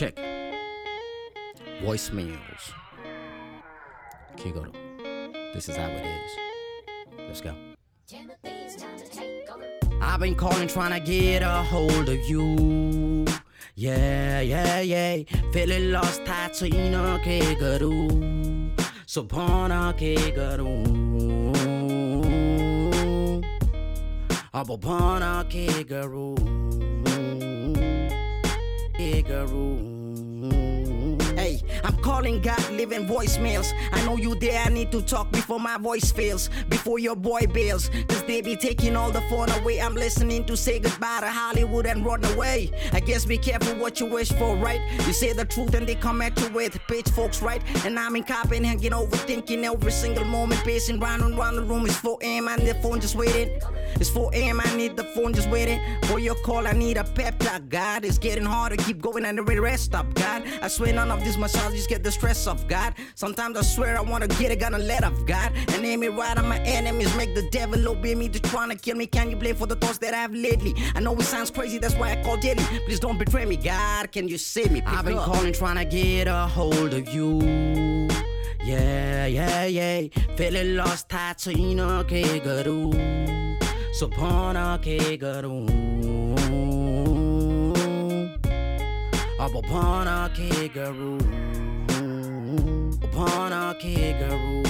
Check. Voicemails. K Garu. This is how it is. Let's go. I've been calling trying to get a hold of you. Yeah, yeah, yeah. Feeling lost, tied to ino kegaru. So pona kegaru. Abo pona kegaru. Kegaru. Hey, I'm calling God, leaving voicemails. I know you there, I need to talk before my voice fails. Before your boy bails. Cause they be taking all the fun away. I'm listening to say goodbye to Hollywood and run away. I guess be careful what you wish for, right? You say the truth and they come at you with pitchforks, right? And I'm in Copenhagen overthinking every single moment, pacing round and round the room. It's 4 a.m. and the phone just waiting. It's 4 a.m. I need the phone just waiting for your call. I need a pep talk. God, it's getting hard to keep going and the rest stop. God, I swear none of these massages get the stress off. God, sometimes I swear I wanna get it, gonna let off. God, and aim it right on my enemies. Make the devil obey me. They're trying to kill me. Can you blame for the thoughts that I have lately? I know it sounds crazy, that's why I call daily. Please don't betray me, God. Can you save me? I've been calling, trying to get a hold of you. Yeah, yeah, yeah. Feeling lost, tied to ino kegaru. So pona kegaru. Abo pona kegaru. Pona kegaru.